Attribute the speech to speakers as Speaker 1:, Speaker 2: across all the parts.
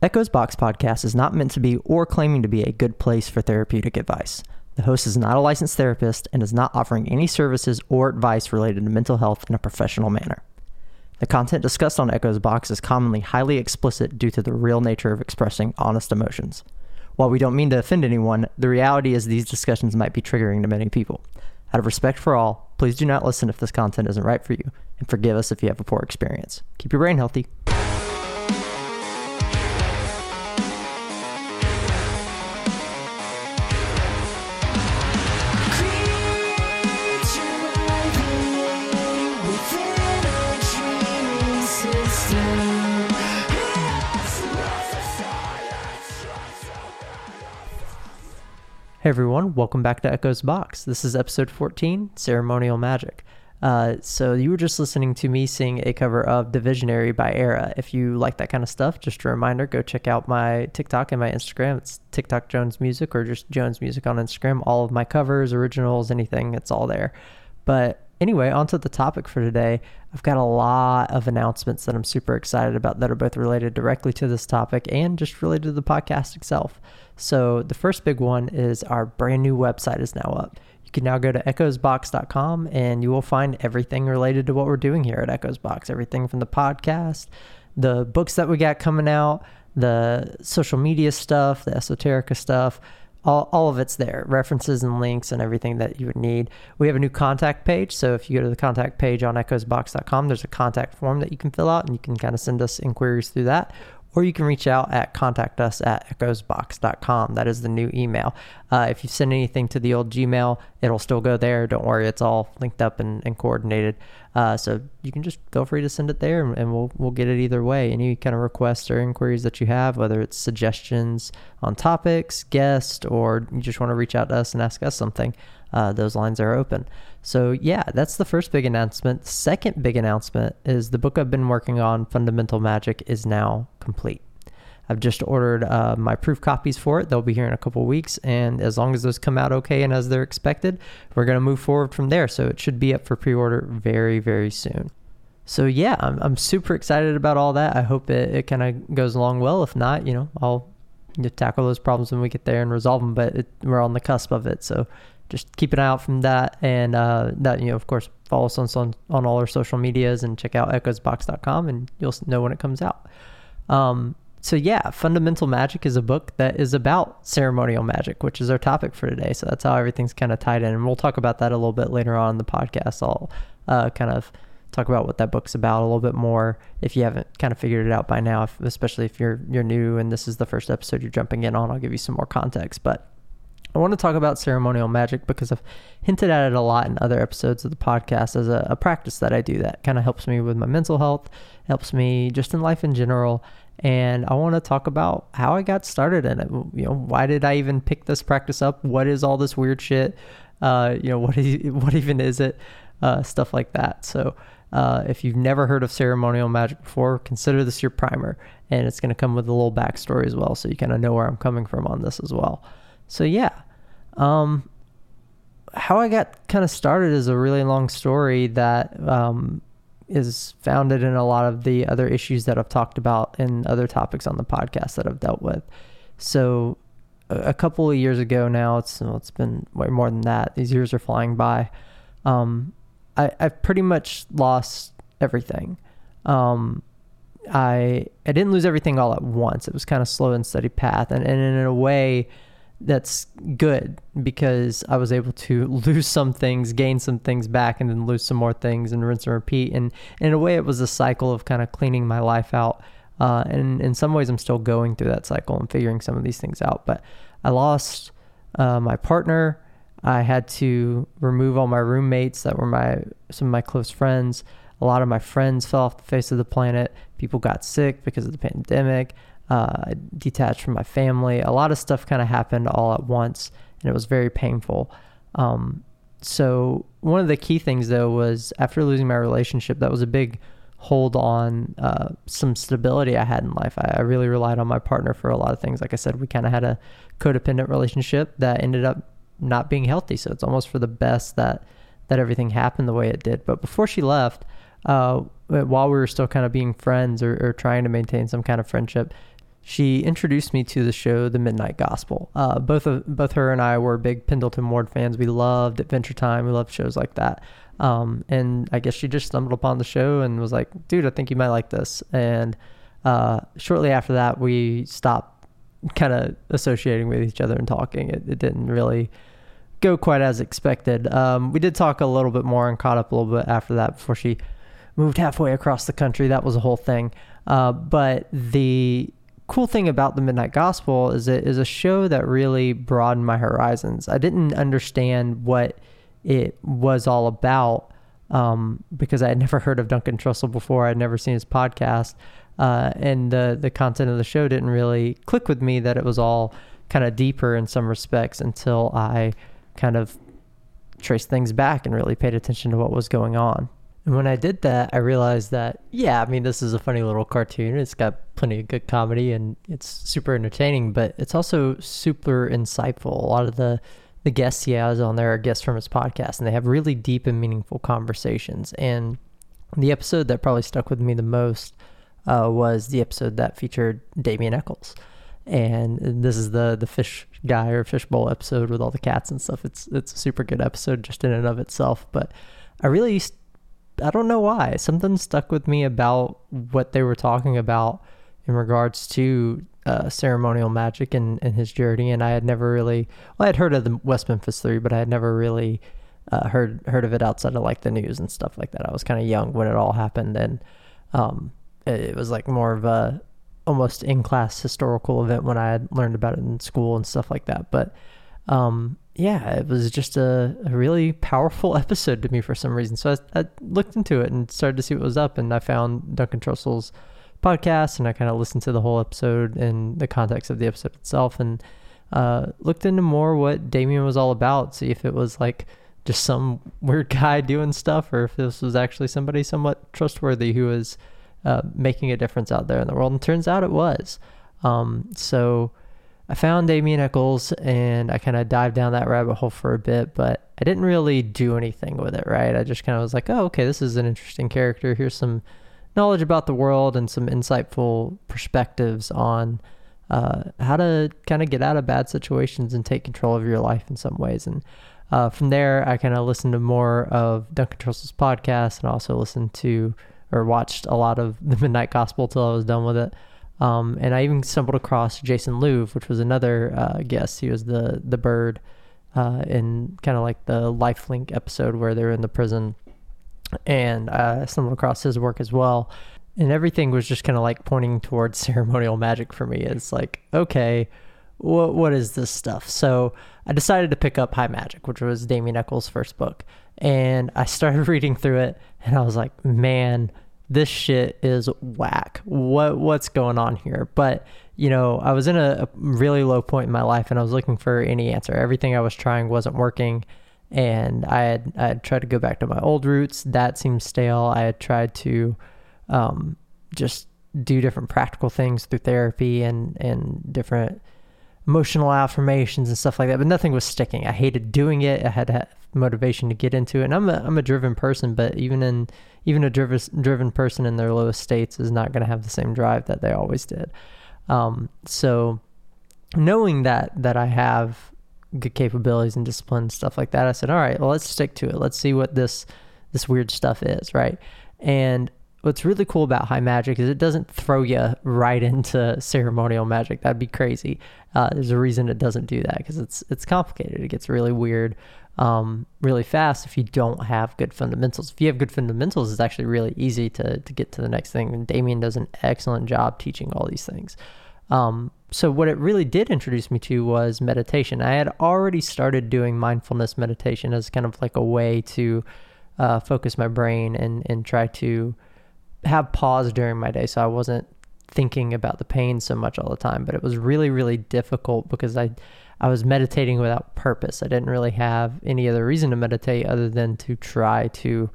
Speaker 1: Echos Box podcast is not meant to be or claiming to be a good place for therapeutic advice. The host is not a licensed therapist and is not offering any services or advice related to mental health in a professional manner. The content discussed on Echos Box is commonly highly explicit due to the real nature of expressing honest emotions. While we don't mean to offend anyone, the reality is these discussions might be triggering to many people. Out of respect for all, please do not listen if this content isn't right for you, and forgive us if you have a poor experience. Keep your brain healthy. Hey everyone, welcome back to Echos Box. This is episode 14, Ceremonial Magick. Uh, so you were just listening to me sing a cover of Divisionary by Era. If you like that kind of stuff, just a reminder, go check out my TikTok and my Instagram. It's TikTok Jones Music or just Jones Music on Instagram. All of my covers, originals, anything, it's all there. But anyway, on to the topic for today. I've got a lot of announcements that I'm super excited about that are both related directly to this topic and just related to the podcast itself. So, the first big one is our brand new website is now up. You can now go to echosbox.com and you will find everything related to what we're doing here at Echos Box. Everything from the podcast, the books that we got coming out, the social media stuff, the esoterica stuff, all, all of it's there references and links and everything that you would need we have a new contact page so if you go to the contact page on echosbox.com there's a contact form that you can fill out and you can kind of send us inquiries through that or you can reach out at contact us at echosbox.com. That is the new email. Uh, if you send anything to the old Gmail, it'll still go there. Don't worry, it's all linked up and, and coordinated. Uh, so you can just feel free to send it there and, and, we'll, we'll get it either way. Any kind of requests or inquiries that you have, whether it's suggestions on topics, guests, or you just want to reach out to us and ask us something, uh, those lines are open. So, yeah, that's the first big announcement. Second big announcement is the book I've been working on, Fundamental Magick, is now complete. I've just ordered uh, my proof copies for it. They'll be here in a couple weeks. And as long as those come out okay and as they're expected, we're going to move forward from there. So it should be up for pre order very, very soon. So yeah, I'm, I'm super excited about all that. I hope it, it kind of goes along well. If not, you know, I'll you know, tackle those problems when we get there and resolve them. But it, we're on the cusp of it. So just keep an eye out from that. And uh, that, you know, of course, follow us on, on, on all our social medias and check out echosbox.com and you'll know when it comes out. Um, so yeah, Fundamental Magick is a book that is about ceremonial magic, which is our topic for today. So that's how everything's kind of tied in, and we'll talk about that a little bit later on in the podcast. I'll uh, kind of talk about what that book's about a little bit more if you haven't kind of figured it out by now, if, especially if you're you're new and this is the first episode you're jumping in on. I'll give you some more context, but I want to talk about ceremonial magic because I've hinted at it a lot in other episodes of the podcast as a, a practice that I do that kind of helps me with my mental health, helps me just in life in general. And I want to talk about how I got started in it. You know, why did I even pick this practice up? What is all this weird shit? Uh, you know, what is what even is it? Uh, stuff like that. So, uh, if you've never heard of ceremonial magic before, consider this your primer, and it's going to come with a little backstory as well, so you kind of know where I'm coming from on this as well. So yeah, um, how I got kind of started is a really long story that um, is founded in a lot of the other issues that I've talked about in other topics on the podcast that I've dealt with. So a couple of years ago now, it's well, it's been way more than that. These years are flying by. Um, I I've pretty much lost everything. Um, I I didn't lose everything all at once. It was kind of slow and steady path, and, and in a way that's good because I was able to lose some things, gain some things back, and then lose some more things and rinse and repeat. And, in a way, it was a cycle of kind of cleaning my life out. Uh, and in some ways, I'm still going through that cycle and figuring some of these things out. But I lost uh, my partner. I had to remove all my roommates that were my some of my close friends. A lot of my friends fell off the face of the planet. People got sick because of the pandemic uh, detached from my family. A lot of stuff kind of happened all at once, and it was very painful. Um, so one of the key things though was after losing my relationship, that was a big hold on uh, some stability I had in life. I, I, really relied on my partner for a lot of things. Like I said, we kind of had a codependent relationship that ended up not being healthy. So it's almost for the best that that everything happened the way it did. But before she left, uh, while we were still kind of being friends or, or trying to maintain some kind of friendship, she introduced me to the show The Midnight Gospel. Uh, both of both her and I were big Pendleton Ward fans. We loved Adventure Time. We loved shows like that. Um, and I guess she just stumbled upon the show and was like, "Dude, I think you might like this." And uh, shortly after that, we stopped kind of associating with each other and talking. It, it didn't really go quite as expected. Um, we did talk a little bit more and caught up a little bit after that before she moved halfway across the country. That was a whole thing. Uh, but the cool thing about the Midnight Gospel is it is a show that really broadened my horizons. I didn't understand what it was all about um, because I had never heard of Duncan Trussell before. I'd never seen his podcast. Uh, and the the content of the show didn't really click with me that it was all kind of deeper in some respects until I kind of traced things back and really paid attention to what was going on. And when I did that, I realized that, yeah, I mean, this is a funny little cartoon. It's got plenty of good comedy and it's super entertaining, but it's also super insightful. A lot of the, the guests he has on there are guests from his podcast, and they have really deep and meaningful conversations. And the episode that probably stuck with me the most uh, was the episode that featured Damien Echols. And this is the the fish guy or fishbowl episode with all the cats and stuff. It's it's a super good episode just in and of itself. But I really I don't know why something stuck with me about what they were talking about in regards to uh, ceremonial magic and, and his journey. And I had never really well I had heard of the West Memphis Three, but I had never really uh, heard heard of it outside of like the news and stuff like that. I was kind of young when it all happened, and um, it was like more of a almost in class historical event when I had learned about it in school and stuff like that. But um, yeah, it was just a, a, really powerful episode to me for some reason. So I, I, looked into it and started to see what was up, and I found Duncan Trussell's podcast, and I kind of listened to the whole episode in the context of the episode itself, and uh, looked into more what Damien was all about, see if it was like just some weird guy doing stuff, or if this was actually somebody somewhat trustworthy who was uh, making a difference out there in the world. And turns out it was. Um, so I found Damien Echols and I kind of dived down that rabbit hole for a bit, but I didn't really do anything with it, right? I just kind of was like, oh, okay, this is an interesting character. Here's some knowledge about the world and some insightful perspectives on uh, how to kind of get out of bad situations and take control of your life in some ways. And uh, from there, I kind of listened to more of Duncan Trussell's podcast and also listened to or watched a lot of the Midnight Gospel till I was done with it. Um, and I even stumbled across Jason Louv, which was another uh, guest. He was the the bird uh, in kind of like the Lifelink episode where they're in the prison, and I stumbled across his work as well. And everything was just kind of like pointing towards ceremonial magic for me. It's like, okay, what what is this stuff? So I decided to pick up High Magic, which was Damien Echols' first book, and I started reading through it, and I was like, man, this shit is whack. What what's going on here? But you know, I was in a, a, really low point in my life, and I was looking for any answer. Everything I was trying wasn't working, and I had I had tried to go back to my old roots. That seemed stale. I had tried to um, just do different practical things through therapy and and different emotional affirmations and stuff like that, but nothing was sticking. I hated doing it. I had motivation to get into it. And I'm a, I'm a driven person, but even in even a driven driven person in their lowest states is not going to have the same drive that they always did. Um, so knowing that that I have good capabilities and discipline and stuff like that, I said, all right, well, let's stick to it. Let's see what this this weird stuff is, right? And what's really cool about high magic is it doesn't throw you right into ceremonial magic. That'd be crazy. Uh, there's a reason it doesn't do that because it's it's complicated. It gets really weird, um, really fast if you don't have good fundamentals. If you have good fundamentals, it's actually really easy to to get to the next thing. And Damien does an excellent job teaching all these things. Um, so what it really did introduce me to was meditation. I had already started doing mindfulness meditation as kind of like a way to uh, focus my brain and and try to have pause during my day so I wasn't thinking about the pain so much all the time. But it was really, really difficult because I I was meditating without purpose. I didn't really have any other reason to meditate other than to try to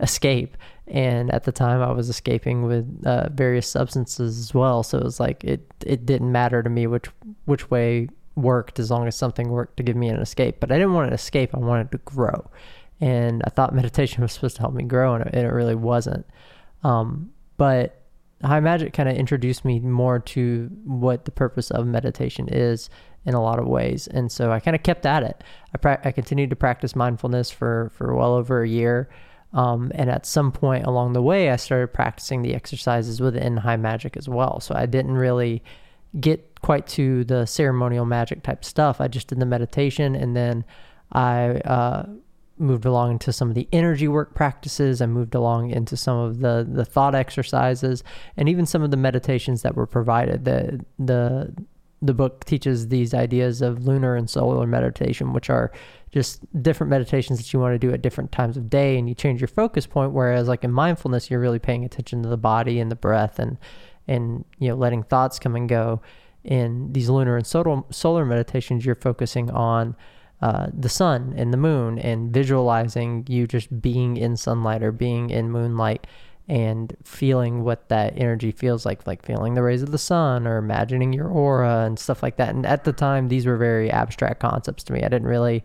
Speaker 1: escape. And at the time, I was escaping with uh, various substances as well. So it was like it it didn't matter to me which which way worked as long as something worked to give me an escape. But I didn't want to escape. I wanted to grow. And I thought meditation was supposed to help me grow, and it, and it really wasn't. Um, but high magic kind of introduced me more to what the purpose of meditation is in a lot of ways. And so I kind of kept at it. I, pra- I continued to practice mindfulness for, for well over a year. Um, and at some point along the way, I started practicing the exercises within high magic as well. So I didn't really get quite to the ceremonial magic type stuff. I just did the meditation and then I uh, moved along into some of the energy work practices. I moved along into some of the the thought exercises and even some of the meditations that were provided. The the the book teaches these ideas of lunar and solar meditation, which are just different meditations that you want to do at different times of day, and you change your focus point. Whereas, like in mindfulness, you're really paying attention to the body and the breath, and and you know letting thoughts come and go. In these lunar and solar solar meditations, you're focusing on uh, the sun and the moon and visualizing you just being in sunlight or being in moonlight and feeling what that energy feels like, like feeling the rays of the sun or imagining your aura and stuff like that. And at the time, these were very abstract concepts to me. I didn't really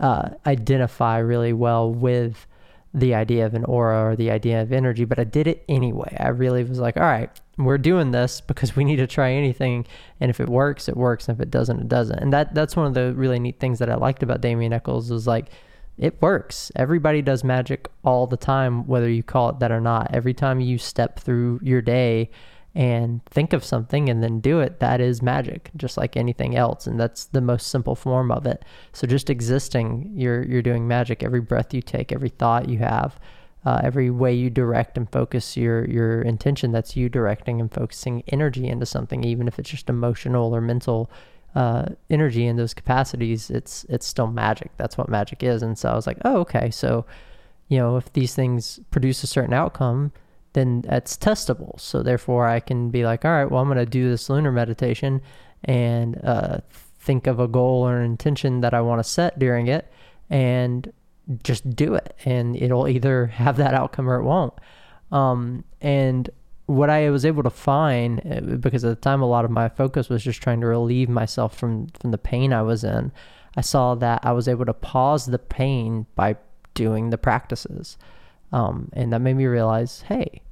Speaker 1: uh, identify really well with the idea of an aura or the idea of energy, but I did it anyway. I really was like, all right, we're doing this because we need to try anything. And if it works, it works. And if it doesn't, it doesn't. And that that's one of the really neat things that I liked about Damien Echols was like, it works. Everybody does magic all the time, whether you call it that or not. Every time you step through your day and think of something and then do it, that is magic, just like anything else. And that's the most simple form of it. So just existing, you're you're doing magic. Every breath you take, every thought you have, uh, every way you direct and focus your your intention, that's you directing and focusing energy into something, even if it's just emotional or mental uh, energy in those capacities. It's it's still magic. That's what magic is. And so I was like, oh, okay. So, you know, if these things produce a certain outcome then that's testable. So therefore, I can be like, all right, well, I'm going to do this lunar meditation and uh, think of a goal or an intention that I want to set during it, and just do it, and it'll either have that outcome or it won't. Um, and what I was able to find, uh, because at the time a lot of my focus was just trying to relieve myself from from the pain I was in, I saw that I was able to pause the pain by doing the practices. Um, and that made me realize, hey,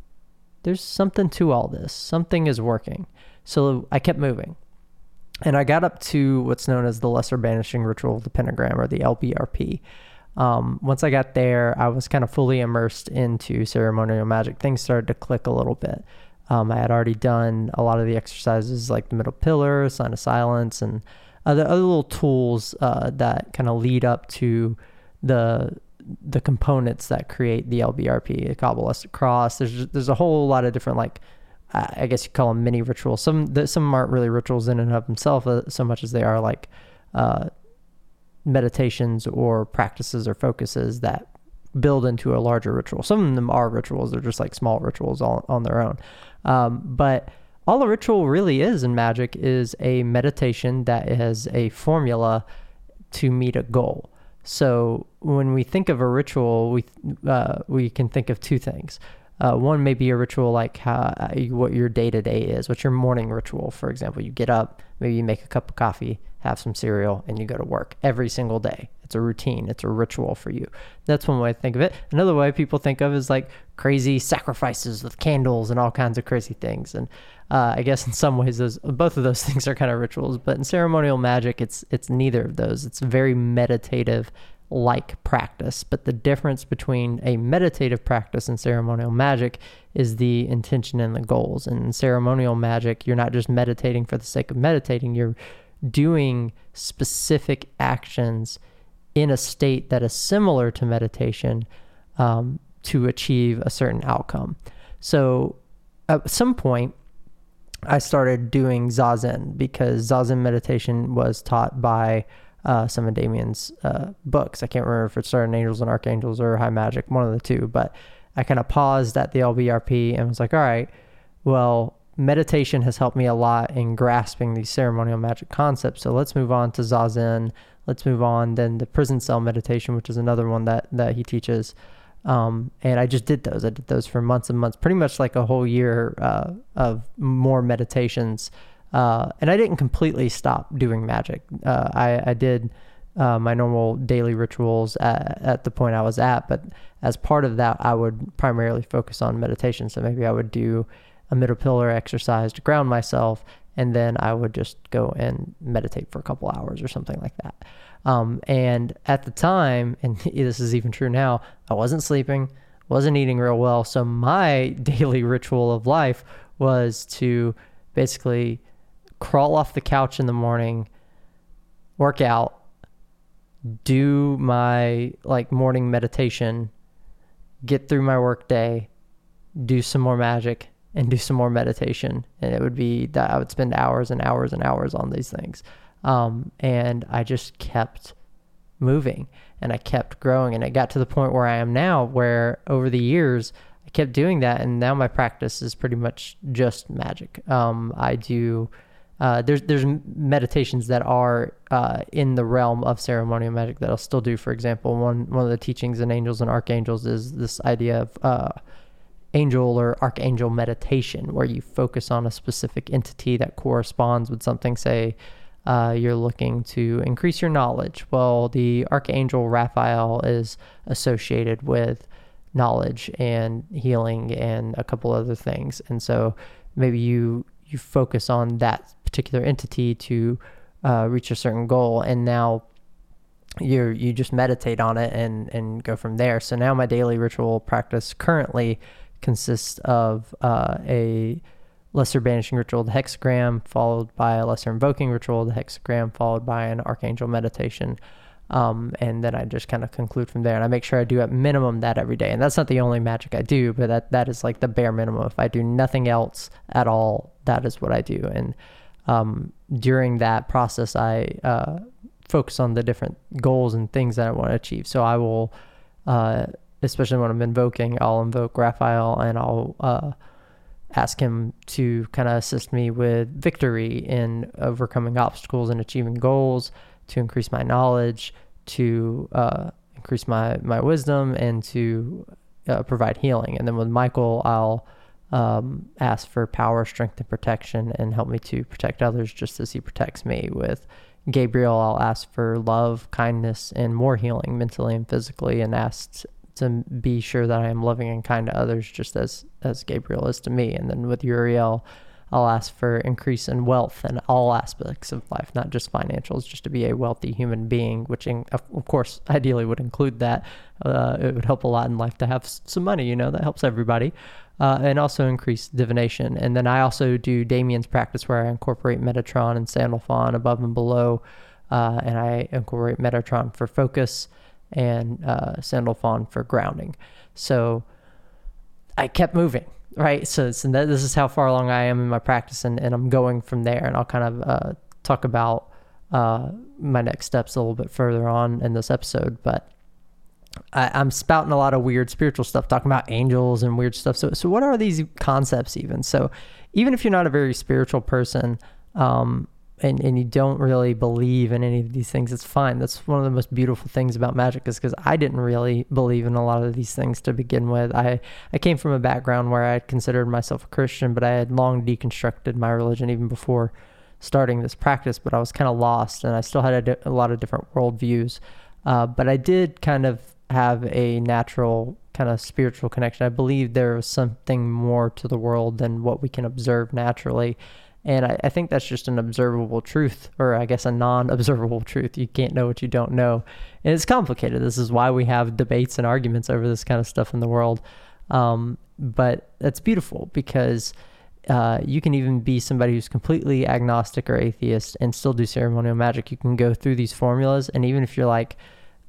Speaker 1: there's something to all this. Something is working. So I kept moving. And I got up to what's known as the Lesser Banishing Ritual of the Pentagram or the LBRP. Um, once I got there, I was kind of fully immersed into ceremonial magic. Things started to click a little bit. Um, I had already done a lot of the exercises like the middle pillar, sign of silence, and other, other little tools uh, that kind of lead up to the the components that create the LBRP, the Kabbalistic cross. There's there's a whole lot of different like I guess you call them mini rituals. Some some aren't really rituals in and of themselves so much as they are like uh, meditations or practices or focuses that build into a larger ritual. Some of them are rituals; they're just like small rituals all on their own. Um, but all a ritual really is in magic is a meditation that has a formula to meet a goal. So when we think of a ritual, we uh, we can think of two things. Uh, one may be a ritual like how, uh, what your day to day is. What's your morning ritual? For example, you get up, maybe you make a cup of coffee, have some cereal, and you go to work every single day. It's a routine. It's a ritual for you. That's one way to think of it. Another way people think of is like crazy sacrifices with candles and all kinds of crazy things. And uh, I guess in some ways, those both of those things are kind of rituals. But in ceremonial magic, it's it's neither of those. It's very meditative like practice. But the difference between a meditative practice and ceremonial magic is the intention and the goals. And in ceremonial magic, you're not just meditating for the sake of meditating, you're doing specific actions in a state that is similar to meditation um, to achieve a certain outcome. So at some point, I started doing Zazen because Zazen meditation was taught by uh, some of Damien's uh, books. I can't remember if it's started Angels and Archangels or High Magic, one of the two. But I kind of paused at the LBRP and was like, all right, well, meditation has helped me a lot in grasping these ceremonial magic concepts. So let's move on to Zazen. Let's move on then the prison cell meditation, which is another one that that he teaches. Um, and I just did those. I did those for months and months, pretty much like a whole year uh, of more meditations uh, and I didn't completely stop doing magic. Uh, I, I did uh, my normal daily rituals at, at, the point I was at, but as part of that, I would primarily focus on meditation. So maybe I would do a middle pillar exercise to ground myself, and then I would just go and meditate for a couple hours or something like that. Um, and at the time, and this is even true now, I wasn't sleeping, wasn't eating real well. So my daily ritual of life was to basically crawl off the couch in the morning, work out, do my like morning meditation, get through my work day, do some more magic, and do some more meditation. And it would be that I would spend hours and hours and hours on these things. Um, and I just kept moving and I kept growing. And it got to the point where I am now, where over the years, I kept doing that. And now my practice is pretty much just magic. Um, I do. Uh, there's there's meditations that are uh, in the realm of ceremonial magic that I'll still do. For example, one one of the teachings in Angels and Archangels is this idea of uh, angel or archangel meditation, where you focus on a specific entity that corresponds with something. Say, uh, you're looking to increase your knowledge. Well, the Archangel Raphael is associated with knowledge and healing and a couple other things. And so maybe you you focus on that particular entity to uh, reach a certain goal, and now you you just meditate on it and and go from there. So now my daily ritual practice currently consists of uh, a lesser banishing ritual, the hexagram, followed by a lesser invoking ritual, the hexagram, followed by an archangel meditation. Um, and then I just kind of conclude from there. And I make sure I do at minimum that every day. And that's not the only magic I do, but that, that is like the bare minimum. If I do nothing else at all, that is what I do. And um, during that process, I uh, focus on the different goals and things that I want to achieve. So I will, uh, especially when I'm invoking, I'll invoke Raphael and I'll uh, ask him to kind of assist me with victory in overcoming obstacles and achieving goals, to increase my knowledge, to uh, increase my my wisdom, and to uh, provide healing. And then with Michael, I'll um, ask for power, strength, and protection, and help me to protect others just as he protects me. With Gabriel, I'll ask for love, kindness, and more healing mentally and physically, and ask to be sure that I am loving and kind to others just as as Gabriel is to me. And then with Uriel, I'll ask for increase in wealth in all aspects of life, not just financials, just to be a wealthy human being, which in, of course ideally would include that. Uh, it would help a lot in life to have some money, you know, that helps everybody. Uh, and also increase divination. And then I also do Damien's practice where I incorporate Metatron and Sandalphon above and below. Uh, and I incorporate Metatron for focus and uh, Sandalphon for grounding. So I kept moving, right? So, so that, this is how far along I am in my practice, and, and I'm going from there. And I'll kind of uh, talk about uh, my next steps a little bit further on in this episode. But I, am spouting a lot of weird spiritual stuff, talking about angels and weird stuff. So, so what are these concepts even? So, even if you're not a very spiritual person, um, and, and you don't really believe in any of these things, it's fine. That's one of the most beautiful things about magic is because I didn't really believe in a lot of these things to begin with. I, I came from a background where I considered myself a Christian, but I had long deconstructed my religion even before starting this practice, but I was kind of lost and I still had a, a lot of different worldviews. Uh, but I did kind of have a natural kind of spiritual connection. I believe there was something more to the world than what we can observe naturally. And I, I, think that's just an observable truth, or I guess a non observable truth. You can't know what you don't know. And it's complicated. This is why we have debates and arguments over this kind of stuff in the world. Um, but that's beautiful because uh, you can even be somebody who's completely agnostic or atheist and still do ceremonial magic. You can go through these formulas, and even if you're like,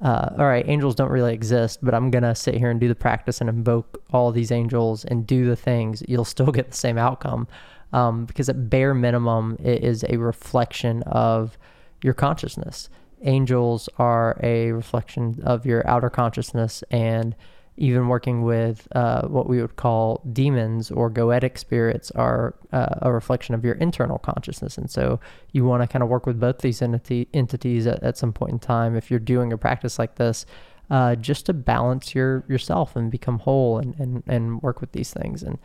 Speaker 1: uh, all right, angels don't really exist, but I'm going to sit here and do the practice and invoke all these angels and do the things, you'll still get the same outcome um, because at bare minimum, it is a reflection of your consciousness. Angels are a reflection of your outer consciousness, and even working with uh, what we would call demons or goetic spirits are uh, a reflection of your internal consciousness. And so you want to kind of work with both these entity, entities at, at, some point in time if you're doing a practice like this, uh, just to balance your yourself and become whole and, and, and work with these things. And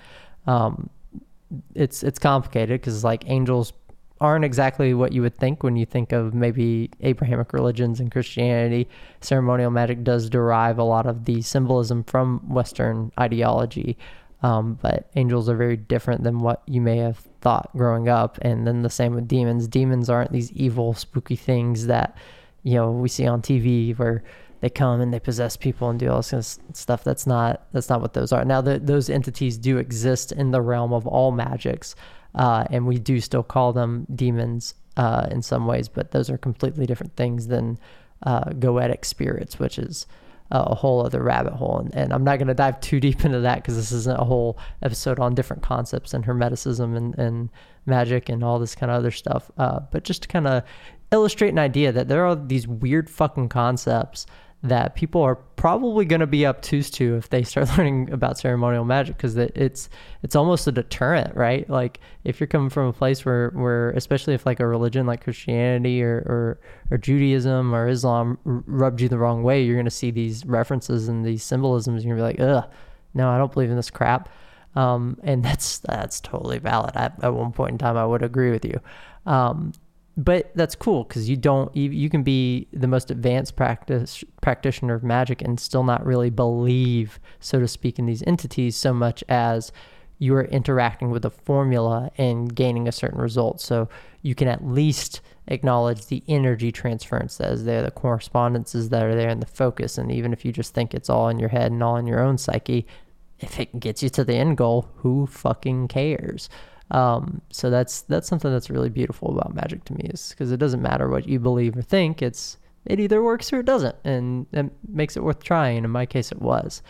Speaker 1: um, it's it's complicated because like angels aren't exactly what you would think when you think of maybe Abrahamic religions and Christianity. Ceremonial magic does derive a lot of the symbolism from Western ideology. Um, but angels are very different than what you may have thought growing up. And then the same with demons. Demons aren't these evil, spooky things that, you know, we see on TV where they come and they possess people and do all this kind of stuff. That's not that's not what those are. Now, the, those entities do exist in the realm of all magics, uh, and we do still call them demons uh, in some ways, but those are completely different things than uh, goetic spirits, which is a whole other rabbit hole. And, and I'm not going to dive too deep into that because this isn't a whole episode on different concepts and hermeticism and, and magic and all this kind of other stuff. Uh, but just to kind of illustrate an idea that there are these weird fucking concepts that people are probably going to be obtuse to if they start learning about ceremonial magic because it's it's almost a deterrent right? Like if you're coming from a place where where especially if like a religion like christianity or or, or judaism or islam rubbed you the wrong way you're going to see these references and these symbolisms and you're going to be like ugh no i don't believe in this crap. Um, and that's that's totally valid. I, at one point in time i would agree with you. Um, but that's cool because you don't you, you can be the most advanced practice practitioner of magic and still not really believe so to speak in these entities so much as you are interacting with a formula and gaining a certain result. So you can at least acknowledge the energy transference that is there the correspondences that are there and the focus. And even if you just think it's all in your head and all in your own psyche if it gets you to the end goal who fucking cares um, so that's that's something that's really beautiful about magic to me is because it doesn't matter what you believe or think. It's it either works or it doesn't, and it makes it worth trying. In my case, it was.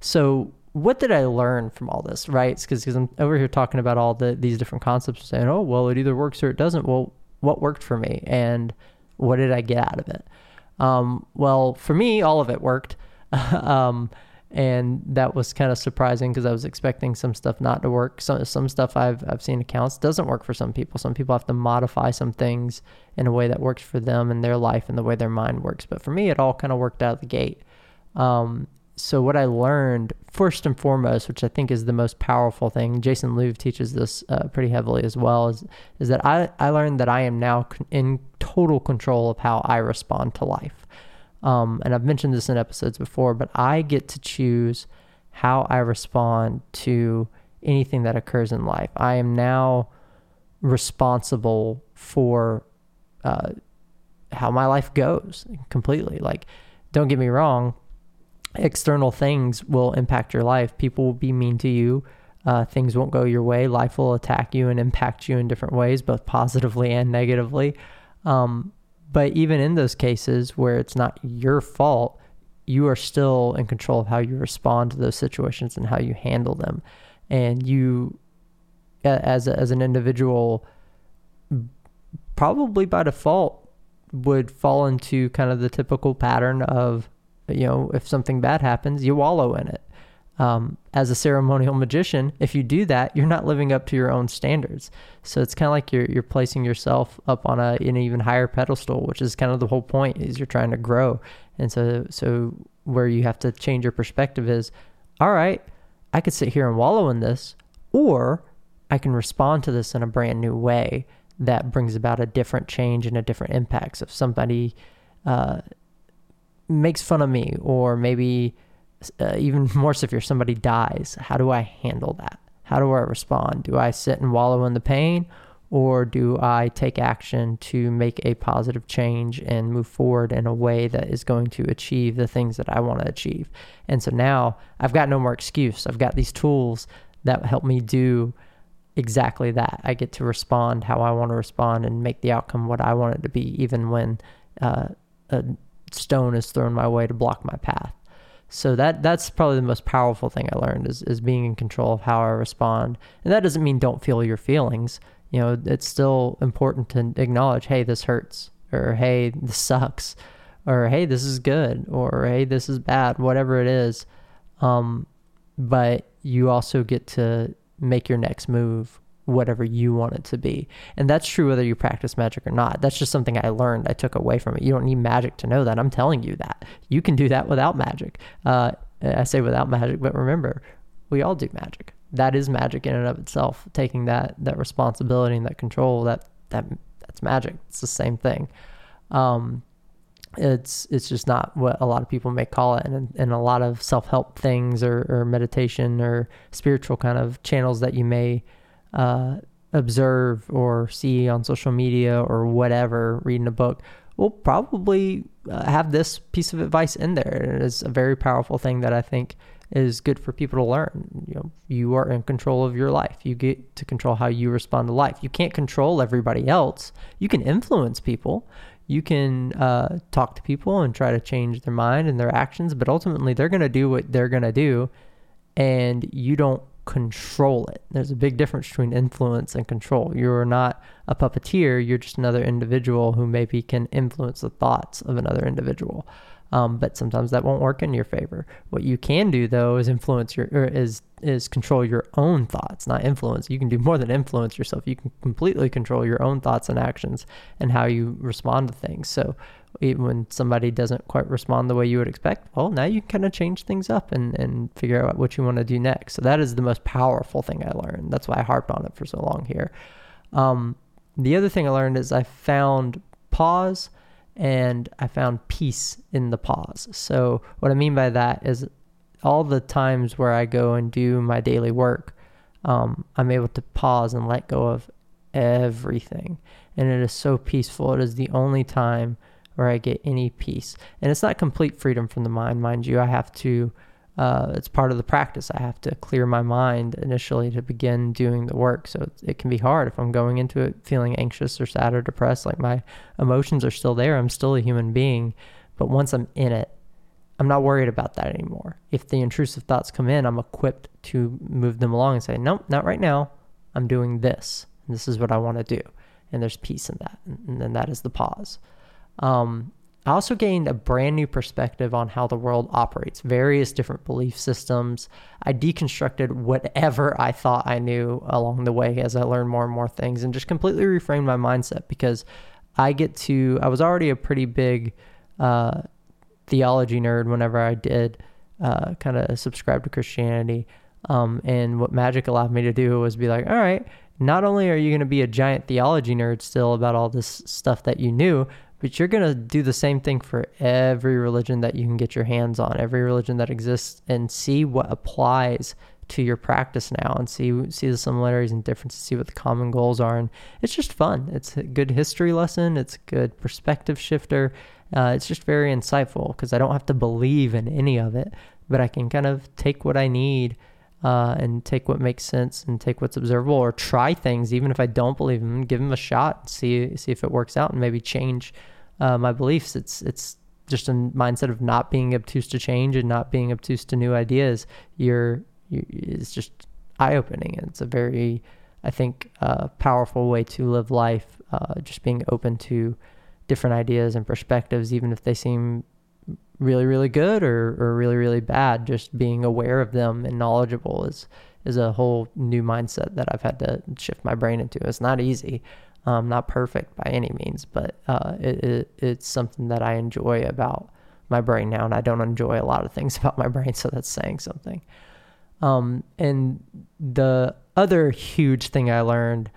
Speaker 1: So what did I learn from all this? Right? Because I'm over here talking about all the these different concepts, saying, oh well, it either works or it doesn't. Well, what worked for me, and what did I get out of it? Um, well, for me, all of it worked. um, and that was kind of surprising because I was expecting some stuff not to work. Some some stuff I've I've seen accounts doesn't work for some people. Some people have to modify some things in a way that works for them and their life and the way their mind works. But for me, it all kind of worked out of the gate. Um, so what I learned first and foremost, which I think is the most powerful thing, Jason Louv teaches this uh, pretty heavily as well, is is that I I learned that I am now in total control of how I respond to life. Um, and I've mentioned this in episodes before, but I get to choose how I respond to anything that occurs in life. I am now responsible for uh, how my life goes completely. Like, don't get me wrong, external things will impact your life. People will be mean to you. Uh, things won't go your way. Life will attack you and impact you in different ways, both positively and negatively. Um, but even in those cases where it's not your fault, you are still in control of how you respond to those situations and how you handle them. And you, as, a, as an individual, probably by default would fall into kind of the typical pattern of, you know, if something bad happens, you wallow in it um, as a ceremonial magician, if you do that, you're not living up to your own standards. So it's kind of like you're you're placing yourself up on a an even higher pedestal, which is kind of the whole point. Is you're trying to grow, and so so where you have to change your perspective is, all right, I could sit here and wallow in this, or I can respond to this in a brand new way that brings about a different change and a different impact. So if somebody uh, makes fun of me, or maybe uh, even more severe, somebody dies, how do I handle that? How do I respond? Do I sit and wallow in the pain or do I take action to make a positive change and move forward in a way that is going to achieve the things that I want to achieve? And so now I've got no more excuse. I've got these tools that help me do exactly that. I get to respond how I want to respond and make the outcome what I want it to be, even when uh, a stone is thrown my way to block my path. So that that's probably the most powerful thing I learned is is being in control of how I respond. And that doesn't mean don't feel your feelings. You know, it's still important to acknowledge, hey, this hurts, or hey, this sucks, or hey, this is good, or hey, this is bad, whatever it is. Um, but you also get to make your next move whatever you want it to be. And that's true whether you practice magic or not. That's just something I learned, I took away from it. You don't need magic to know that. I'm telling you that. You can do that without magic. Uh, I say without magic, but remember, we all do magic. That is magic in and of itself. Taking that that responsibility and that control, that that that's magic. It's the same thing. Um, it's it's just not what a lot of people may call it and, and a lot of self-help things or, or meditation or spiritual kind of channels that you may uh, observe or see on social media or whatever reading a book will probably uh, have this piece of advice in there. It is a very powerful thing that i think is good for people to learn. You know you are in control of your life. You get to control how you respond to life. You can't control everybody else. You can influence people. You can uh, talk to people and try to change their mind and their actions, but ultimately they're going to do what they're going to do, and you don't control it. There's a big difference between influence and control. You're not a puppeteer, you're just another individual who maybe can influence the thoughts of another individual. Um, but sometimes that won't work in your favor. What you can do though is influence your is is control your own thoughts, not influence. You can do more than influence yourself. You can completely control your own thoughts and actions and how you respond to things. So even when somebody doesn't quite respond the way you would expect, well, now you can kind of change things up and, and figure out what you want to do next. So that is the most powerful thing I learned. That's why I harped on it for so long here. Um, the other thing I learned is I found pause and I found peace in the pause. So, what I mean by that is all the times where I go and do my daily work, um, I'm able to pause and let go of everything. And it is so peaceful. It is the only time where I get any peace. And it's not complete freedom from the mind, mind you. I have to uh, it's part of the practice. I have to clear my mind initially to begin doing the work. So it, it, can be hard if I'm going into it feeling anxious or sad or depressed. Like my emotions are still there. I'm still a human being. But once I'm in it, I'm not worried about that anymore. If the intrusive thoughts come in, I'm equipped to move them along and say, nope, not right now. I'm doing this. This is what I want to do. And there's peace in that. And then that is the pause. Um, I also gained a brand new perspective on how the world operates, various different belief systems. I deconstructed whatever I thought I knew along the way as I learned more and more things and just completely reframed my mindset because I get to, I was already a pretty big uh, theology nerd whenever I did uh, kind of subscribe to Christianity. Um, and what magic allowed me to do was be like, all right, not only are you going to be a giant theology nerd still about all this stuff that you knew, but you're going to do the same thing for every religion that you can get your hands on, every religion that exists, and see what applies to your practice now and see see the similarities and differences, see what the common goals are. And it's just fun. It's a good history lesson. It's a good perspective shifter. Uh, it's just very insightful because I don't have to believe in any of it, but I can kind of take what I need uh, and take what makes sense and take what's observable or try things even if I don't believe them, give them a shot, see see if it works out, and maybe change uh, my beliefs. It's it's just a mindset of not being obtuse to change and not being obtuse to new ideas. You're you, it's just eye opening. It's a very I think uh, powerful way to live life. Uh, just being open to different ideas and perspectives, even if they seem really really good or, or really really bad. Just being aware of them and knowledgeable is is a whole new mindset that I've had to shift my brain into. It's not easy. Um, not perfect by any means, but uh, it, it, it's something that I enjoy about my brain now, and I don't enjoy a lot of things about my brain, so that's saying something. Um, and the other huge thing I learned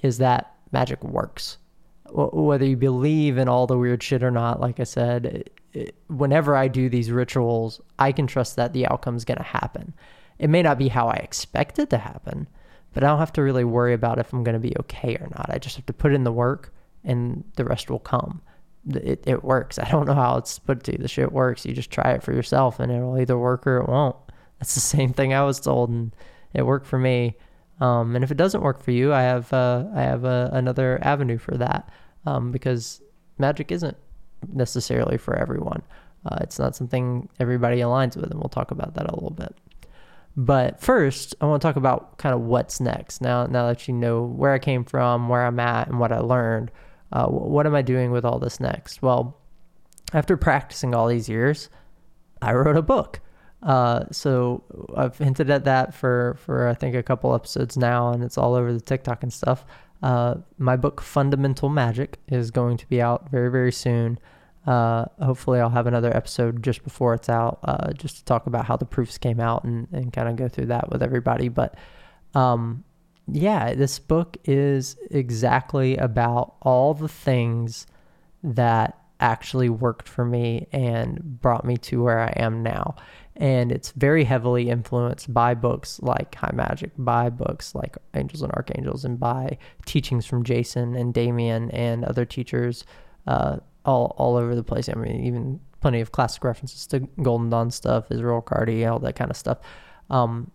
Speaker 1: is that magic works. W- whether you believe in all the weird shit or not, like I said, it, it, whenever I do these rituals, I can trust that the outcome is going to happen. It may not be how I expect it to happen, but I don't have to really worry about if I'm going to be okay or not. I just have to put in the work and the rest will come. It, it works. I don't know how it's put to you. The shit works. You just try it for yourself and it'll either work or it won't. That's the same thing I was told and it worked for me. Um, and if it doesn't work for you, I have, uh, I have uh, another avenue for that um, because magic isn't necessarily for everyone. Uh, it's not something everybody aligns with, and we'll talk about that a little bit. But first, I want to talk about kind of what's next. Now, now that you know where I came from, where I'm at, and what I learned, uh, what am I doing with all this next? Well, after practicing all these years, I wrote a book. Uh, so I've hinted at that for for I think a couple episodes now, and it's all over the TikTok and stuff. Uh, my book Fundamental Magick is going to be out very very soon. Uh, hopefully, I'll have another episode just before it's out, uh, just to talk about how the proofs came out and, and kind of go through that with everybody. But um, yeah, this book is exactly about all the things that actually worked for me and brought me to where I am now. And it's very heavily influenced by books like High Magic, by books like Angels and Archangels, and by teachings from Jason and Damien and other teachers uh, all all over the place. I mean, even plenty of classic references to Golden Dawn stuff, Israel Regardie, all that kind of stuff. Um,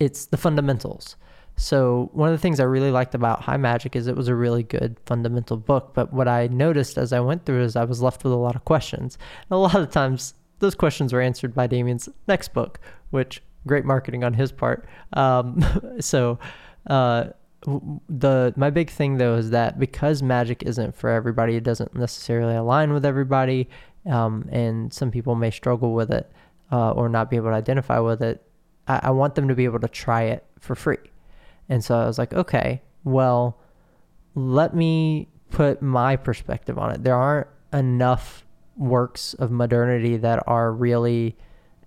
Speaker 1: it's the fundamentals. So one of the things I really liked about High Magick is it was a really good fundamental book. But what I noticed as I went through is I was left with a lot of questions. And a lot of times those questions were answered by Damien's next book, which great marketing on his part. Um, so uh, the my big thing though is that because magic isn't for everybody, it doesn't necessarily align with everybody, um, and some people may struggle with it uh, or not be able to identify with it. I, I want them to be able to try it for free, and so I was like, okay, well, let me put my perspective on it. There aren't enough works of modernity that are really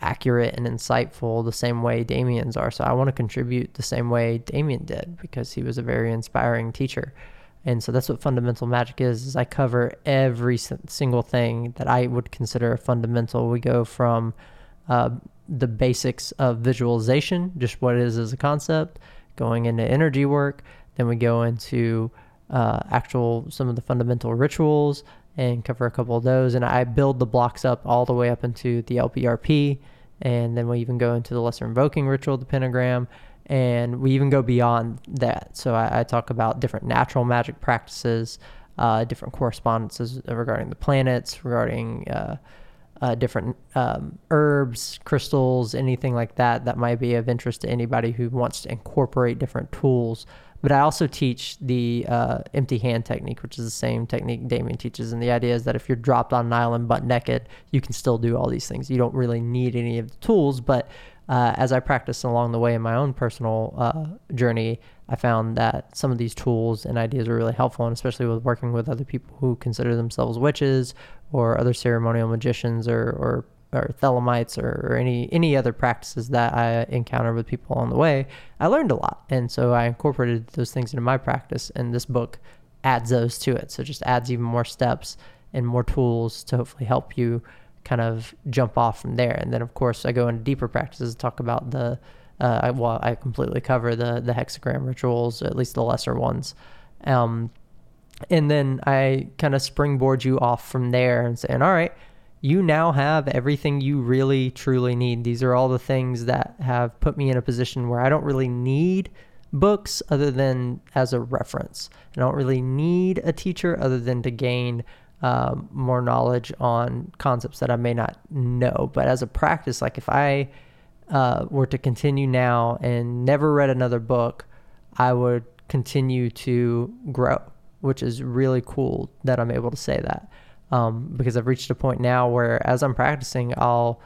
Speaker 1: accurate and insightful the same way Damien's are. So I want to contribute the same way Damien did because he was a very inspiring teacher. And so that's what fundamental magic is, is I cover every single thing that I would consider a fundamental. We go from uh, the basics of visualization, just what it is as a concept, going into energy work. Then we go into uh, actual some of the fundamental rituals and cover a couple of those. And I build the blocks up all the way up into the LBRP. And then we even go into the lesser invoking ritual, the pentagram. And we even go beyond that. So I, I talk about different natural magic practices, uh, different correspondences regarding the planets, regarding uh, uh, different um, herbs, crystals, anything like that that might be of interest to anybody who wants to incorporate different tools but I also teach the uh, empty hand technique, which is the same technique Damien teaches. And the idea is that if you're dropped on an island butt naked, you can still do all these things. You don't really need any of the tools. But uh, as I practiced along the way in my own personal uh, journey, I found that some of these tools and ideas are really helpful, and especially with working with other people who consider themselves witches or other ceremonial magicians or, or or Thelemites or, or, any any other practices that I encounter with people on the way, I learned a lot, and so I incorporated those things into my practice. And this book adds those to it, so it just adds even more steps and more tools to hopefully help you kind of jump off from there. And then of course I go into deeper practices, talk about the uh, I, well I completely cover the the hexagram rituals, at least the lesser ones. Um, and then I kind of springboard you off from there and saying, all right, you now have everything you really truly need. These are all the things that have put me in a position where I don't really need books other than as a reference. I don't really need a teacher other than to gain um, more knowledge on concepts that I may not know. But as a practice, like if I uh, were to continue now and never read another book, I would continue to grow, which is really cool that I'm able to say that um, because I've reached a point now where as I'm practicing, I'll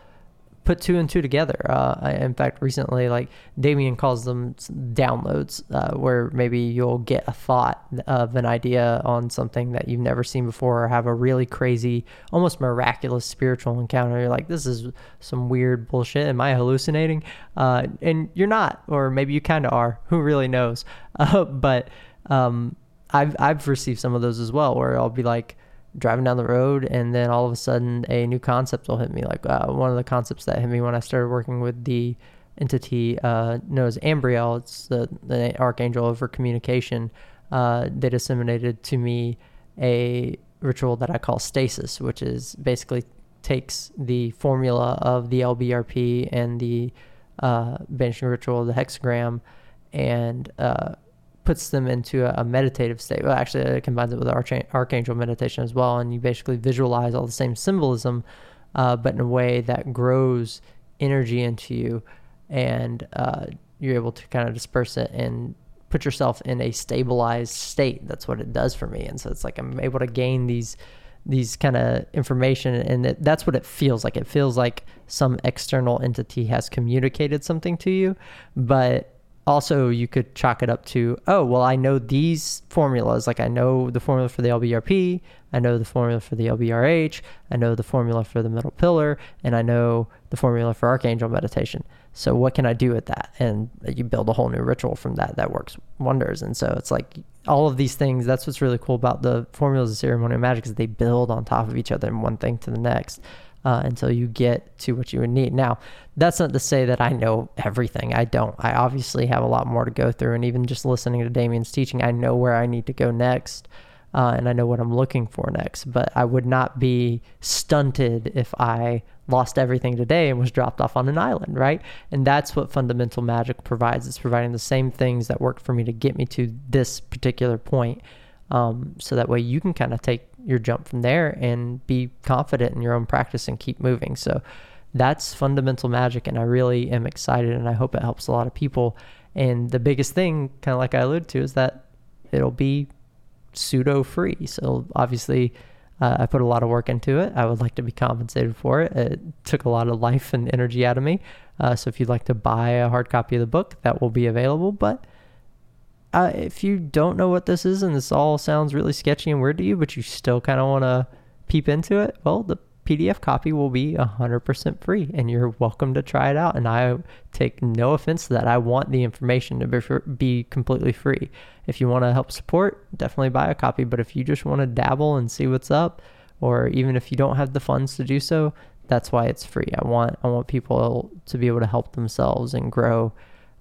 Speaker 1: put two and two together. Uh, I, in fact, recently, like Damien calls them downloads, uh, where maybe you'll get a thought of an idea on something that you've never seen before, or have a really crazy, almost miraculous spiritual encounter. You're like, this is some weird bullshit. Am I hallucinating? Uh, and you're not, or maybe you kind of are. Who really knows? Uh, but um, I've I've received some of those as well, where I'll be like driving down the road and then all of a sudden a new concept will hit me like uh, one of the concepts that hit me when i started working with the entity uh, known as ambriel it's the, the archangel over communication uh, they disseminated to me a ritual that i call stasis which is basically takes the formula of the lbrp and the uh, banishing ritual the hexagram and uh, puts them into a, a meditative state. Well, actually, it combines it with arch- archangel meditation as well, and you basically visualize all the same symbolism, uh, but in a way that grows energy into you, and uh, you're able to kind of disperse it and put yourself in a stabilized state. That's what it does for me, and so it's like I'm able to gain these these kind of information and it, that's what it feels like it feels like some external entity has communicated something to you but also you could chalk it up to oh well i know these formulas. Like i know the formula for the lbrp i know the formula for the lbrh i know the formula for the middle pillar. And i know the formula for archangel meditation So what can I do with that? And you build a whole new ritual from that that works wonders. And so it's like all of these things. That's what's really cool about the formulas of ceremonial magic is they build on top of each other and one thing to the next. Uh, until you get to what you would need. Now, that's not to say that I know everything. I don't. I obviously have a lot more to go through, and even just listening to Damien's teaching, I know where I need to go next uh, and I know what I'm looking for next. But I would not be stunted if I lost everything today and was dropped off on an island, right? And that's what fundamental magic provides. It's providing the same things that worked for me to get me to this particular point. Um, so that way you can kind of take your jump from there and be confident in your own practice and keep moving. So that's fundamental magic. And I really am excited and I hope it helps a lot of people. And the biggest thing, kind of like I alluded to, is that it'll be pseudo free. So obviously, uh, I put a lot of work into it. I would like to be compensated for it. It took a lot of life and energy out of me. Uh, so if you'd like to buy a hard copy of the book, that will be available. But uh, if you don't know what this is and this all sounds really sketchy and weird to you, but you still kind of want to peep into it, well, the PDF copy will be 100% free and you're welcome to try it out. And I take no offense to that. I want the information to be, be completely free. If you want to help support, definitely buy a copy. But if you just want to dabble and see what's up, or even if you don't have the funds to do so, that's why it's free. I want I want people to be able to help themselves and grow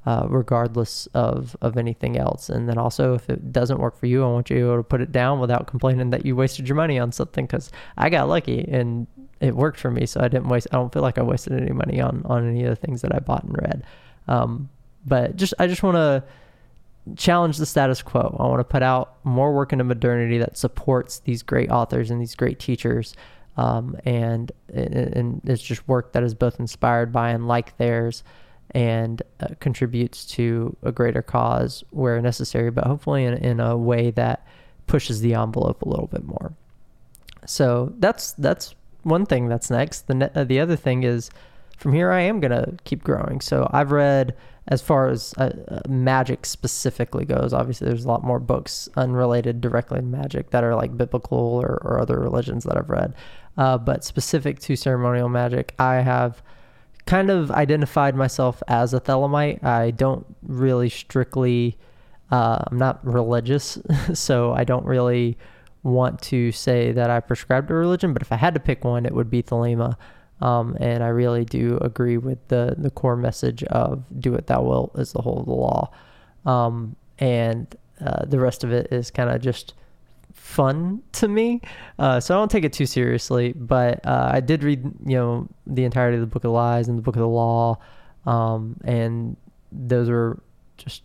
Speaker 1: uh, regardless of, of anything else. And then also, if it doesn't work for you, I want you to put it down without complaining that you wasted your money on something. Because I got lucky and it worked for me, so I didn't waste. I don't feel like I wasted any money on on any of the things that I bought and read. Um, but just I just want to challenge the status quo. I want to put out more work into modernity that supports these great authors and these great teachers. Um, and, and it's just work that is both inspired by and like theirs and uh, contributes to a greater cause where necessary, but hopefully in, in a way that pushes the envelope a little bit more. So that's that's one thing that's next. The ne- uh, the other thing is from here I am gonna keep growing. So I've read as far as uh, uh, magic specifically goes. Obviously, there's a lot more books unrelated directly to magic that are like biblical or, or other religions that I've read. Uh, but specific to ceremonial magic, I have kind of identified myself as a Thelemite. I don't really strictly, uh, I'm not religious, so I don't really want to say that I prescribed a religion, but if I had to pick one, it would be Thelema. Um, and I really do agree with the, the core message of do it thou wilt is the whole of the law. Um, and uh, the rest of it is kind of just fun to me. Uh, so I don't take it too seriously, but uh, I did read, you know, the entirety of the Book of Lies and the Book of the Law, um, and those were just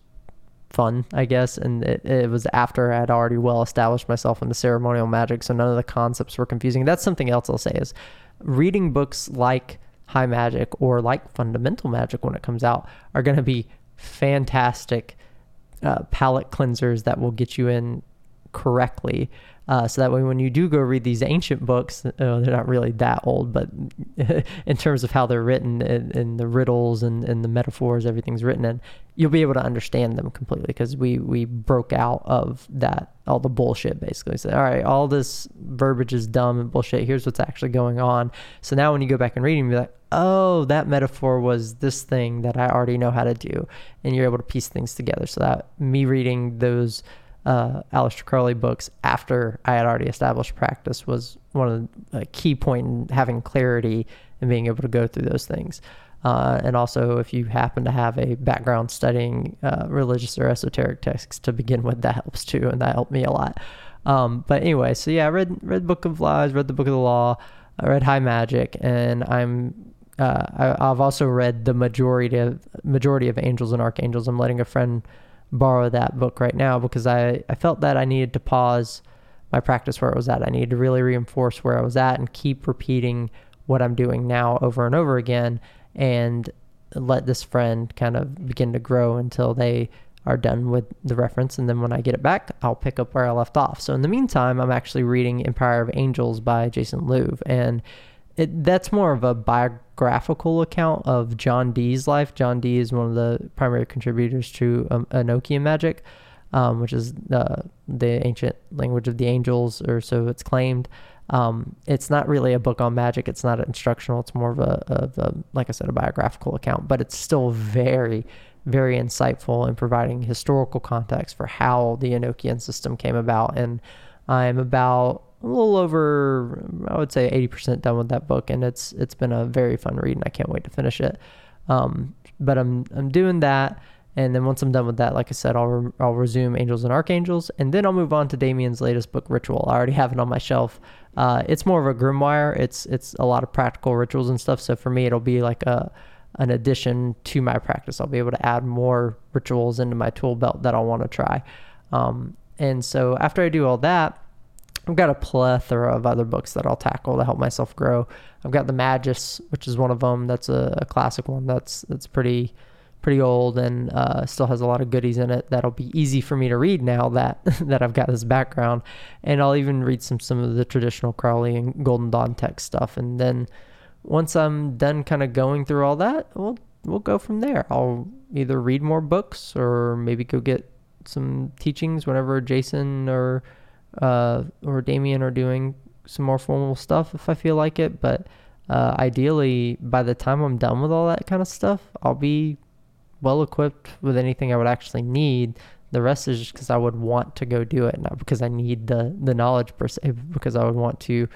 Speaker 1: fun, I guess. And it, it was after I had already well established myself in the ceremonial magic, so none of the concepts were confusing. That's something else I'll say is reading books like High Magick or like Fundamental Magick when it comes out are going to be fantastic uh, palate cleansers that will get you in correctly. Uh, so that way, when you do go read these ancient books, uh, they're not really that old, but in terms of how they're written and, and the riddles and, and, the metaphors, everything's written in, you'll be able to understand them completely because we we broke out of that all the bullshit basically. So all right, all this verbiage is dumb and bullshit. Here's what's actually going on. So now when you go back and read them, you're like, oh, that metaphor was this thing that I already know how to do, and you're able to piece things together. So that me reading those uh, Aleister Crowley books after I had already established practice was one of the key point in having clarity and being able to go through those things. Uh, and also, if you happen to have a background studying uh, religious or esoteric texts to begin with, that helps too, and that helped me a lot. Um, but anyway, so yeah, I read read Book of Lies, read the Book of the Law, I read High Magick, and I'm uh, I, have also read the majority of majority of Angels and Archangels. I'm letting a friend borrow that book right now because I, I felt that I needed to pause my practice where it was at. I needed to really reinforce where I was at and keep repeating what I'm doing now over and over again and let this friend kind of begin to grow until they are done with the reference. And then when I get it back, I'll pick up where I left off. So in the meantime, I'm actually reading Empire of Angels by Jason Louv. And it, that's more of a biographical account of John Dee's life. John Dee is one of the primary contributors to um, Enochian magic. um, which is the the ancient language of the angels, or so it's claimed. Um, it's not really a book on magic. It's not instructional. It's more of a, of a, like I said, a biographical account, but it's still very, very insightful in providing historical context for how the Enochian system came about. And I'm about a little over, I would say, 80% done with that book, and it's it's been a very fun read, and I can't wait to finish it. Um, but I'm I'm doing that. And then once I'm done with that, like I said, I'll, re- I'll resume Angels and Archangels, and then I'll move on to Damien's latest book, Ritual. I already have it on my shelf. Uh, it's more of a grimoire. It's it's a lot of practical rituals and stuff. So for me, it'll be like a an addition to my practice. I'll be able to add more rituals into my tool belt that I'll want to try. Um, and so after I do all that, I've got a plethora of other books that I'll tackle to help myself grow. I've got the Magus, which is one of them. That's a, a classic one. That's that's pretty pretty old and uh, still has a lot of goodies in it that'll be easy for me to read now that that I've got this background. And I'll even read some some of the traditional Crowley and Golden Dawn text stuff. And then once I'm done kind of going through all that, we'll we'll go from there. I'll either read more books or maybe go get some teachings whenever Jason or uh, or Damien are doing some more formal stuff if I feel like it. But uh, ideally, by the time I'm done with all that kind of stuff, I'll be well equipped with anything I would actually need. The rest is just because I would want to go do it, not because I need the the knowledge per se, because I would want to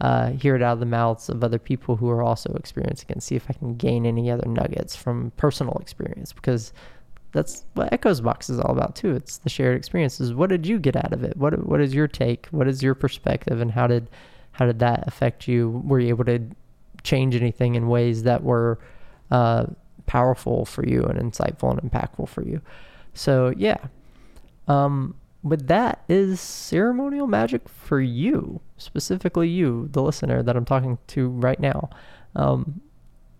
Speaker 1: uh, hear it out of the mouths of other people who are also experiencing it and see if I can gain any other nuggets from personal experience because that's what Echos Box is all about too. It's the shared experiences. What did you get out of it? What what is your take? What is your perspective and how did how did that affect you? Were you able to change anything in ways that were uh, powerful for you and insightful and impactful for you. So yeah, um, with that is ceremonial magic for you, specifically you, the listener that I'm talking to right now. Um,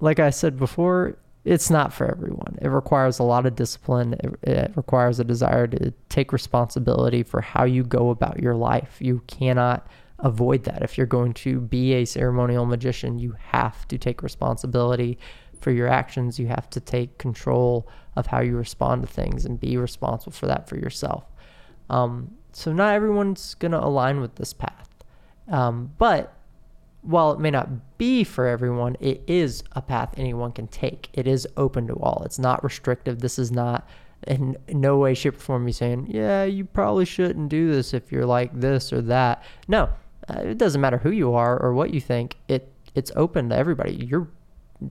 Speaker 1: like I said before, it's not for everyone. It requires a lot of discipline. It, it, requires a desire to take responsibility for how you go about your life. You cannot avoid that. If you're going to be a ceremonial magician, you have to take responsibility for your actions. You have to take control of how you respond to things and be responsible for that for yourself. Um, so, not everyone's going to align with this path. Um, but while it may not be for everyone, it is a path anyone can take. It is open to all. It's not restrictive. This is not in no way, shape, or form me saying, yeah, you probably shouldn't do this if you're like this or that. No, uh, it doesn't matter who you are or what you think. It it's open to everybody. You're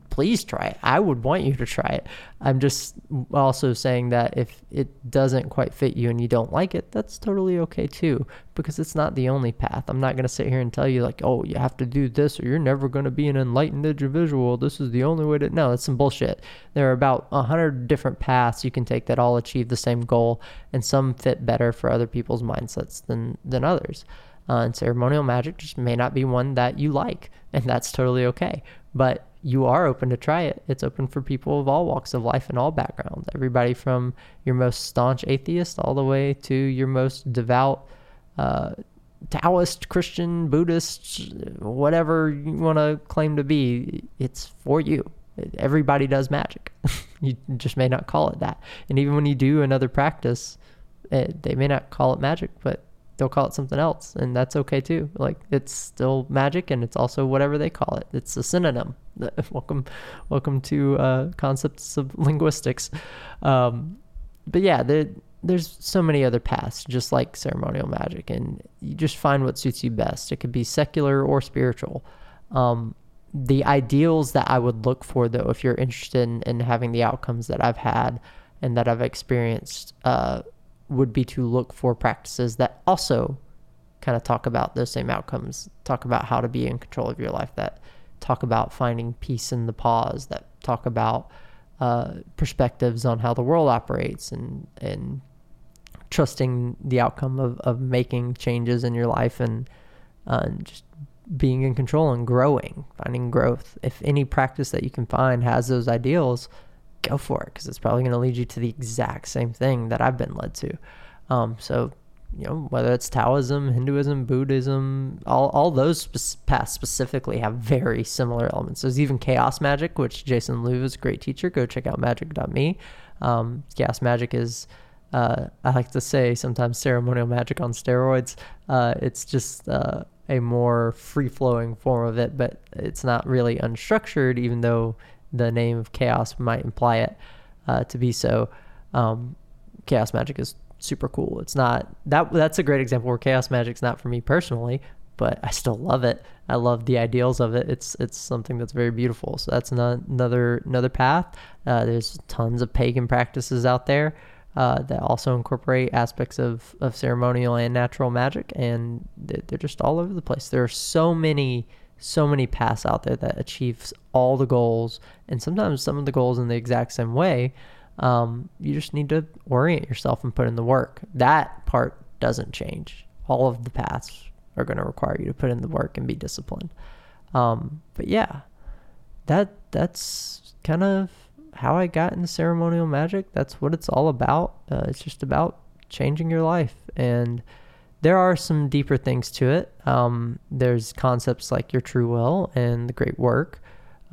Speaker 1: please try it. I would want you to try it. I'm just also saying that if it doesn't quite fit you and you don't like it, that's totally okay too, because it's not the only path. I'm not going to sit here and tell you, like, oh, you have to do this or you're never going to be an enlightened individual. This is the only way to. No, that's some bullshit. There are about a hundred different paths you can take that all achieve the same goal, and some fit better for other people's mindsets than, than others. Uh, and ceremonial magic just may not be one that you like, and that's totally okay. But you are open to try it. It's open for people of all walks of life and all backgrounds. Everybody from your most staunch atheist all the way to your most devout uh, Taoist, Christian, Buddhist, whatever you want to claim to be. It's for you. Everybody does magic. you just may not call it that. And even when you do another practice, it, eh, they may not call it magic, but they'll call it something else and that's okay too. Like it's still magic and it's also whatever they call it. It's a synonym. Welcome welcome to uh, concepts of linguistics. Um, but yeah there, there's so many other paths just like ceremonial magic and you just find what suits you best. It could be secular or spiritual. Um, the ideals that i would look for though if you're interested in, in having the outcomes that i've had and that i've experienced uh, would be to look for practices that also kind of talk about those same outcomes, talk about how to be in control of your life, that talk about finding peace in the pause, that talk about uh, perspectives on how the world operates and and trusting the outcome of, of making changes in your life and, uh, and just being in control and growing, finding growth. If any practice that you can find has those ideals, go for it because it's probably going to lead you to the exact same thing that I've been led to. Um, so, you know, whether it's Taoism, Hinduism, Buddhism, all, all those spe- paths specifically have very similar elements. There's even chaos magic, which Jason Louv is a great teacher. Go check out magick.me. Um, chaos magic is uh, I like to say sometimes ceremonial magic on steroids. Uh, it's just uh, a more free flowing form of it, but it's not really unstructured, even though the name of chaos might imply it uh, to be so. Um, chaos magic is super cool. It's not that that's a great example where chaos magic's not for me personally, but I still love it. I love the ideals of it. It's it's something that's very beautiful. So that's another another path. Uh, there's tons of pagan practices out there uh, that also incorporate aspects of, of ceremonial and natural magic, and they're just all over the place. There are so many so many paths out there that achieves all the goals, and sometimes some of the goals in the exact same way. Um, you just need to orient yourself and put in the work. That part doesn't change. All of the paths are going to require you to put in the work and be disciplined. Um, but yeah, that that's kind of how I got into ceremonial magic. That's what it's all about. Uh, it's just about changing your life, and there are some deeper things to it. Um, there's concepts like your true will and the great work.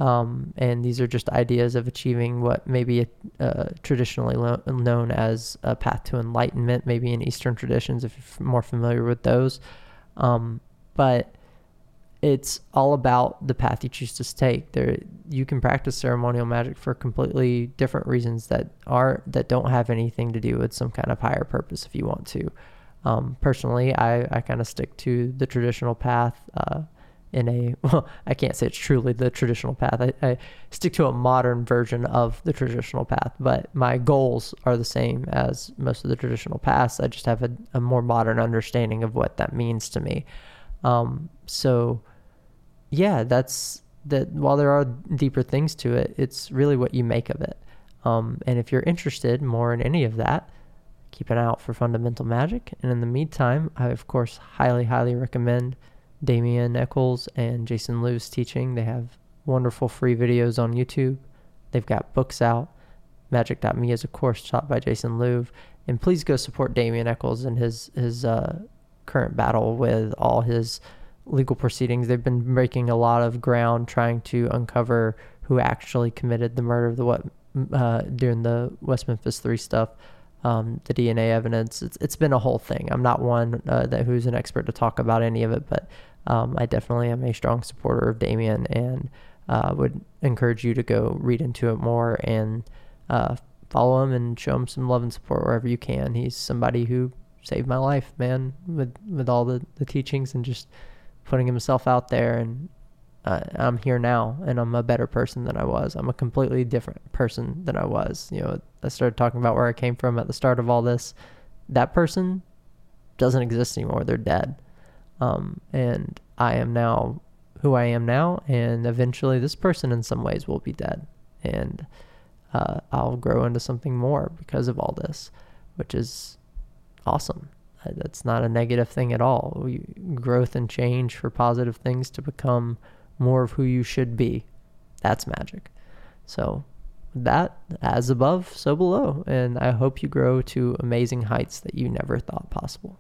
Speaker 1: Um, and these are just ideas of achieving what may be uh, traditionally lo- known as a path to enlightenment, maybe in Eastern traditions, if you're more familiar with those. Um, but it's all about the path you choose to take. There, you can practice ceremonial magic for completely different reasons that are that don't have anything to do with some kind of higher purpose. If you want to, um, personally, I, I kind of stick to the traditional path. Uh, in a well, I can't say it's truly the traditional path. I, I, stick to a modern version of the traditional path, but my goals are the same as most of the traditional paths. I just have a, a more modern understanding of what that means to me. Um, so, yeah, that's that. While there are deeper things to it, it's really what you make of it. Um, and if you're interested more in any of that, keep an eye out for fundamental magic. And in the meantime, I of course highly, highly recommend Damien Echols and Jason Louv's teaching. They have wonderful free videos on YouTube. They've got books out. Magick.me is a course taught by Jason Liu. And please go support Damien Echols in his his uh, current battle with all his legal proceedings. They've been breaking a lot of ground trying to uncover who actually committed the murder of the what uh, during the West Memphis Three stuff um, the DNA evidence. It's, it's been a whole thing. I'm not one uh, that who's an expert to talk about any of it, but um, I definitely am a strong supporter of Damien and uh, would encourage you to go read into it more and uh, follow him and show him some love and support wherever you can. He's somebody who saved my life, man, with with all the, the teachings and just putting himself out there and uh, I'm here now and I'm a better person than I was. I'm a completely different person than I was. You know, I started talking about where I came from at the start of all this. That person doesn't exist anymore. They're dead. Um, and I am now who I am now. And eventually, this person in some ways will be dead. And uh, I'll grow into something more because of all this, which is awesome. Uh, that's not a negative thing at all. We, growth and change for positive things to become more of who you should be. That's magic. So, that, as above, so below. And I hope you grow to amazing heights that you never thought possible.